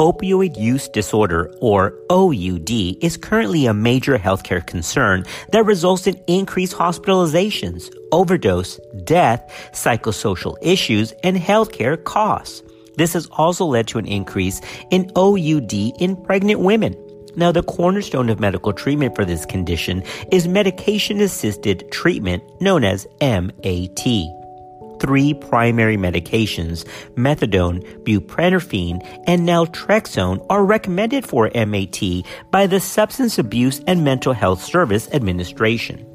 Opioid use disorder, or OUD, is currently a major healthcare concern that results in increased hospitalizations, overdose, death, psychosocial issues, and healthcare costs. This has also led to an increase in OUD in pregnant women. Now, the cornerstone of medical treatment for this condition is medication assisted treatment known as MAT three primary medications, methadone, buprenorphine, and naltrexone, are recommended for MAT by the Substance Abuse and Mental Health Service Administration.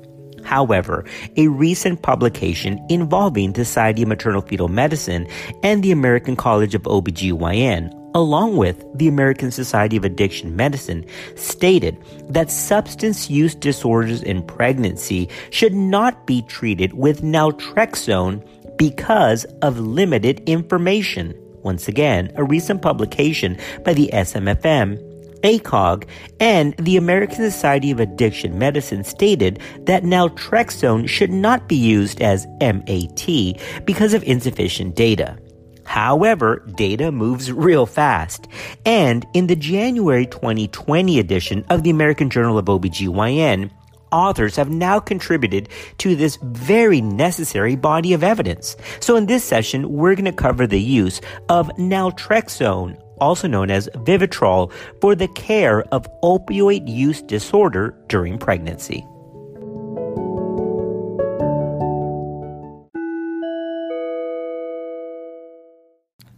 However, a recent publication involving the Society of Maternal Fetal Medicine and the American College of OBGYN along with the American Society of Addiction Medicine, stated that substance use disorders in pregnancy should not be treated with naltrexone because of limited information. Once again, a recent publication by the SMFM, ACOG, and the American Society of Addiction Medicine stated that naltrexone should not be used as MAT because of insufficient data. However, data moves real fast. And in the January 2020 edition of the American Journal of OBGYN, authors have now contributed to this very necessary body of evidence. So in this session, we're going to cover the use of naltrexone, also known as Vivitrol, for the care of opioid use disorder during pregnancy.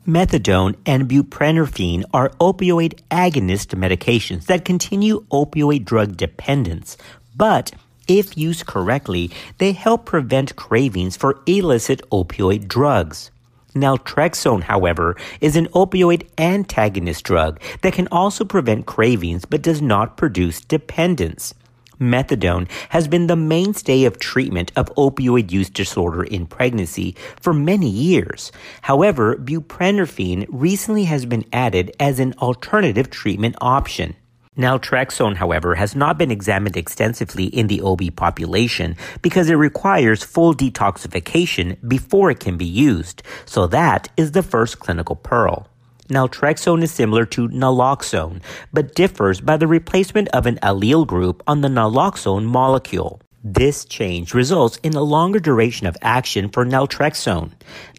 Methadone and buprenorphine are opioid agonist medications that continue opioid drug dependence but if used correctly, they help prevent cravings for illicit opioid drugs. Naltrexone, however, is an opioid antagonist drug that can also prevent cravings but does not produce dependence. Methadone has been the mainstay of treatment of opioid use disorder in pregnancy for many years. However, buprenorphine recently has been added as an alternative treatment option. Naltrexone, however, has not been examined extensively in the OB population because it requires full detoxification before it can be used. So that is the first clinical pearl. Naltrexone is similar to naloxone, but differs by the replacement of an allyl group on the naloxone molecule. This change results in a longer duration of action for naltrexone.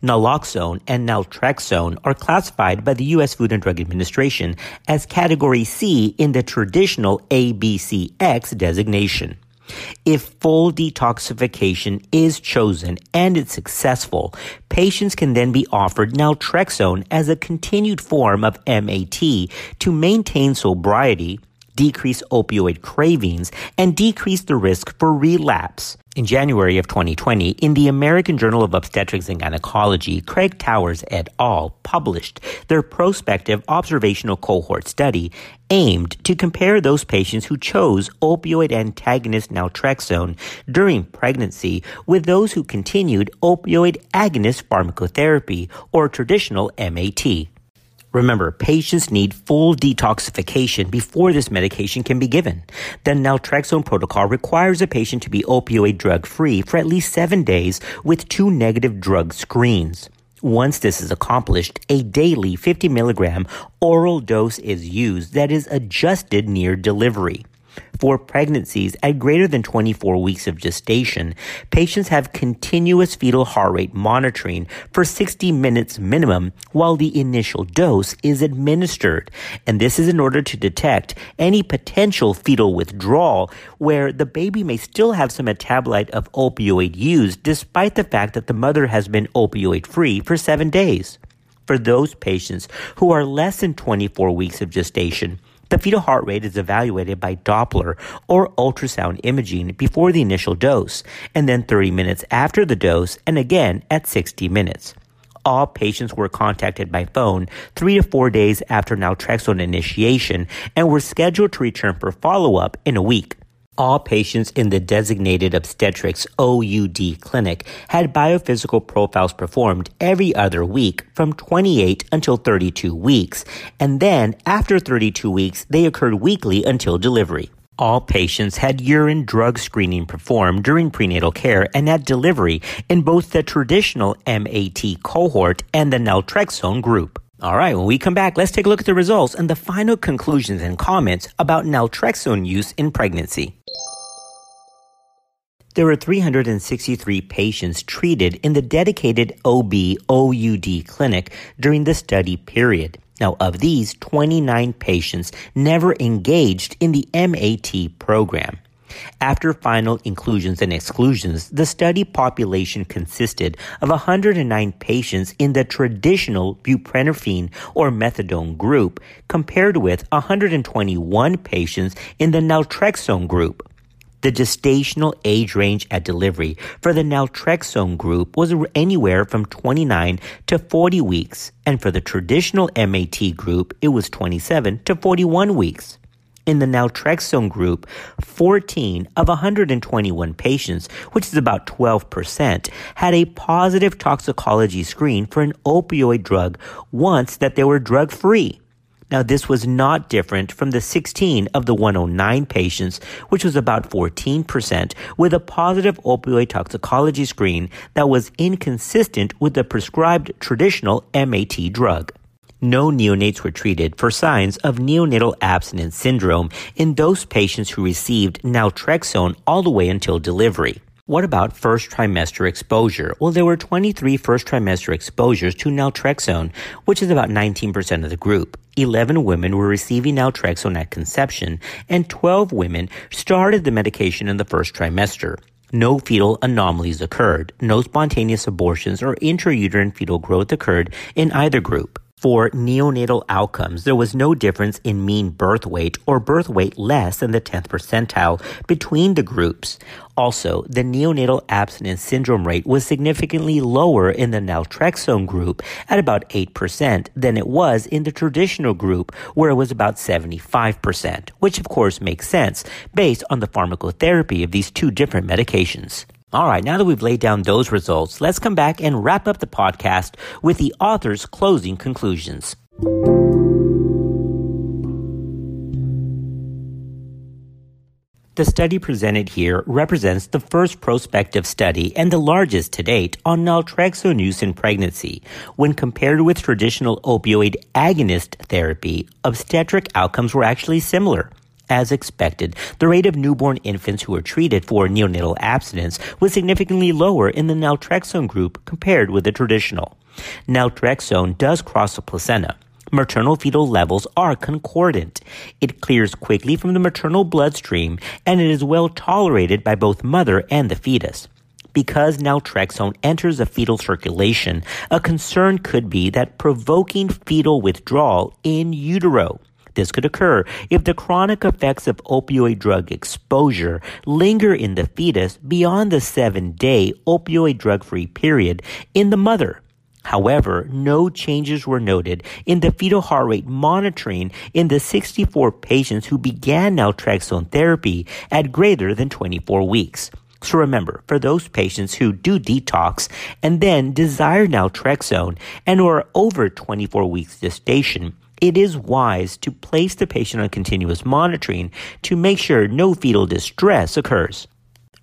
Naloxone and naltrexone are classified by the U.S. Food and Drug Administration as Category C in the traditional ABCX designation. If full detoxification is chosen and it's successful, patients can then be offered naltrexone as a continued form of MAT to maintain sobriety decrease opioid cravings, and decrease the risk for relapse. In January of 2020, in the American Journal of Obstetrics and Gynecology, Craig Towers et al. published their prospective observational cohort study aimed to compare those patients who chose opioid antagonist naltrexone during pregnancy with those who continued opioid agonist pharmacotherapy or traditional MAT. Remember, patients need full detoxification before this medication can be given. The naltrexone protocol requires a patient to be opioid drug free for at least seven days with two negative drug screens. Once this is accomplished, a daily 50 milligram oral dose is used that is adjusted near delivery. For pregnancies at greater than 24 weeks of gestation, patients have continuous fetal heart rate monitoring for 60 minutes minimum while the initial dose is administered. And this is in order to detect any potential fetal withdrawal where the baby may still have some metabolite of opioid used despite the fact that the mother has been opioid free for seven days. For those patients who are less than 24 weeks of gestation, the fetal heart rate is evaluated by Doppler or ultrasound imaging before the initial dose, and then 30 minutes after the dose, and again at 60 minutes. All patients were contacted by phone three to four days after naltrexone initiation and were scheduled to return for follow up in a week. All patients in the designated obstetrics OUD clinic had biophysical profiles performed every other week from 28 until 32 weeks, and then after 32 weeks, they occurred weekly until delivery. All patients had urine drug screening performed during prenatal care and at delivery in both the traditional MAT cohort and the naltrexone group. All right, when we come back, let's take a look at the results and the final conclusions and comments about naltrexone use in pregnancy. There were 363 patients treated in the dedicated OB OUD clinic during the study period. Now, of these, 29 patients never engaged in the MAT program. After final inclusions and exclusions, the study population consisted of 109 patients in the traditional buprenorphine or methadone group, compared with 121 patients in the naltrexone group. The gestational age range at delivery for the naltrexone group was anywhere from 29 to 40 weeks, and for the traditional MAT group, it was 27 to 41 weeks. In the naltrexone group, 14 of 121 patients, which is about 12%, had a positive toxicology screen for an opioid drug once that they were drug free. Now, this was not different from the 16 of the 109 patients, which was about 14%, with a positive opioid toxicology screen that was inconsistent with the prescribed traditional MAT drug no neonates were treated for signs of neonatal abstinence syndrome in those patients who received naltrexone all the way until delivery. What about first trimester exposure? Well, there were 23 first trimester exposures to naltrexone, which is about 19% of the group. 11 women were receiving naltrexone at conception, and 12 women started the medication in the first trimester. No fetal anomalies occurred. No spontaneous abortions or intrauterine fetal growth occurred in either group. For neonatal outcomes, there was no difference in mean birth weight or birth weight less than the 10th percentile between the groups. Also, the neonatal abstinence syndrome rate was significantly lower in the naltrexone group at about 8% than it was in the traditional group where it was about 75%, which of course makes sense based on the pharmacotherapy of these two different medications. All right, now that we've laid down those results, let's come back and wrap up the podcast with the author's closing conclusions. The study presented here represents the first prospective study and the largest to date on naltrexone use in pregnancy. When compared with traditional opioid agonist therapy, obstetric outcomes were actually similar. As expected, the rate of newborn infants who were treated for neonatal abstinence was significantly lower in the naltrexone group compared with the traditional. Naltrexone does cross the placenta. Maternal fetal levels are concordant. It clears quickly from the maternal bloodstream and it is well tolerated by both mother and the fetus. Because naltrexone enters the fetal circulation, a concern could be that provoking fetal withdrawal in utero. This could occur if the chronic effects of opioid drug exposure linger in the fetus beyond the seven day opioid drug free period in the mother. However, no changes were noted in the fetal heart rate monitoring in the 64 patients who began naltrexone therapy at greater than 24 weeks. So remember, for those patients who do detox and then desire naltrexone and are over 24 weeks gestation, it is wise to place the patient on continuous monitoring to make sure no fetal distress occurs.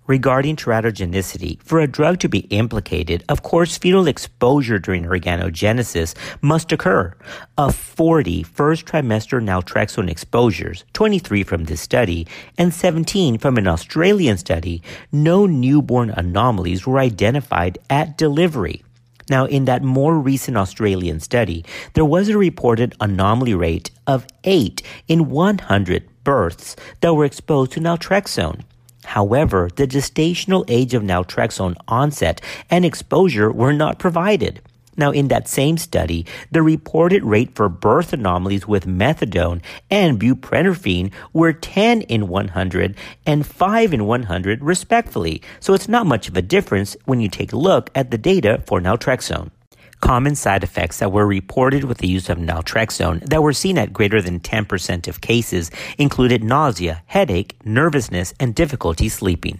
Regarding teratogenicity, for a drug to be implicated, of course, fetal exposure during organogenesis must occur. Of 40 first trimester naltrexone exposures, 23 from this study and 17 from an Australian study, no newborn anomalies were identified at delivery. Now, in that more recent Australian study, there was a reported anomaly rate of 8 in 100 births that were exposed to naltrexone. However, the gestational age of naltrexone onset and exposure were not provided. Now, in that same study, the reported rate for birth anomalies with methadone and buprenorphine were 10 in 100 and 5 in 100, respectively. So it's not much of a difference when you take a look at the data for naltrexone. Common side effects that were reported with the use of naltrexone that were seen at greater than 10% of cases included nausea, headache, nervousness, and difficulty sleeping.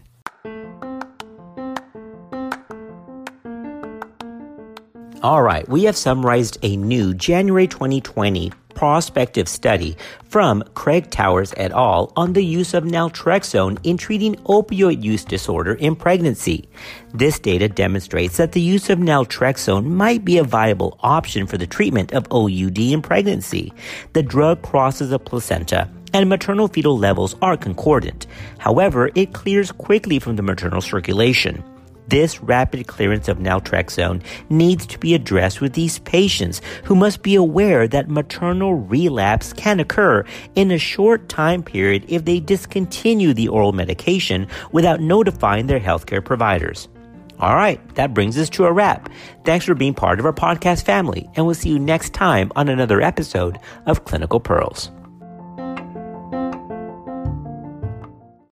All right, we have summarized a new January 2020 prospective study from Craig Towers et al. on the use of naltrexone in treating opioid use disorder in pregnancy. This data demonstrates that the use of naltrexone might be a viable option for the treatment of OUD in pregnancy. The drug crosses a placenta and maternal fetal levels are concordant. However, it clears quickly from the maternal circulation. This rapid clearance of naltrexone needs to be addressed with these patients who must be aware that maternal relapse can occur in a short time period if they discontinue the oral medication without notifying their healthcare providers. All right, that brings us to a wrap. Thanks for being part of our podcast family, and we'll see you next time on another episode of Clinical Pearls.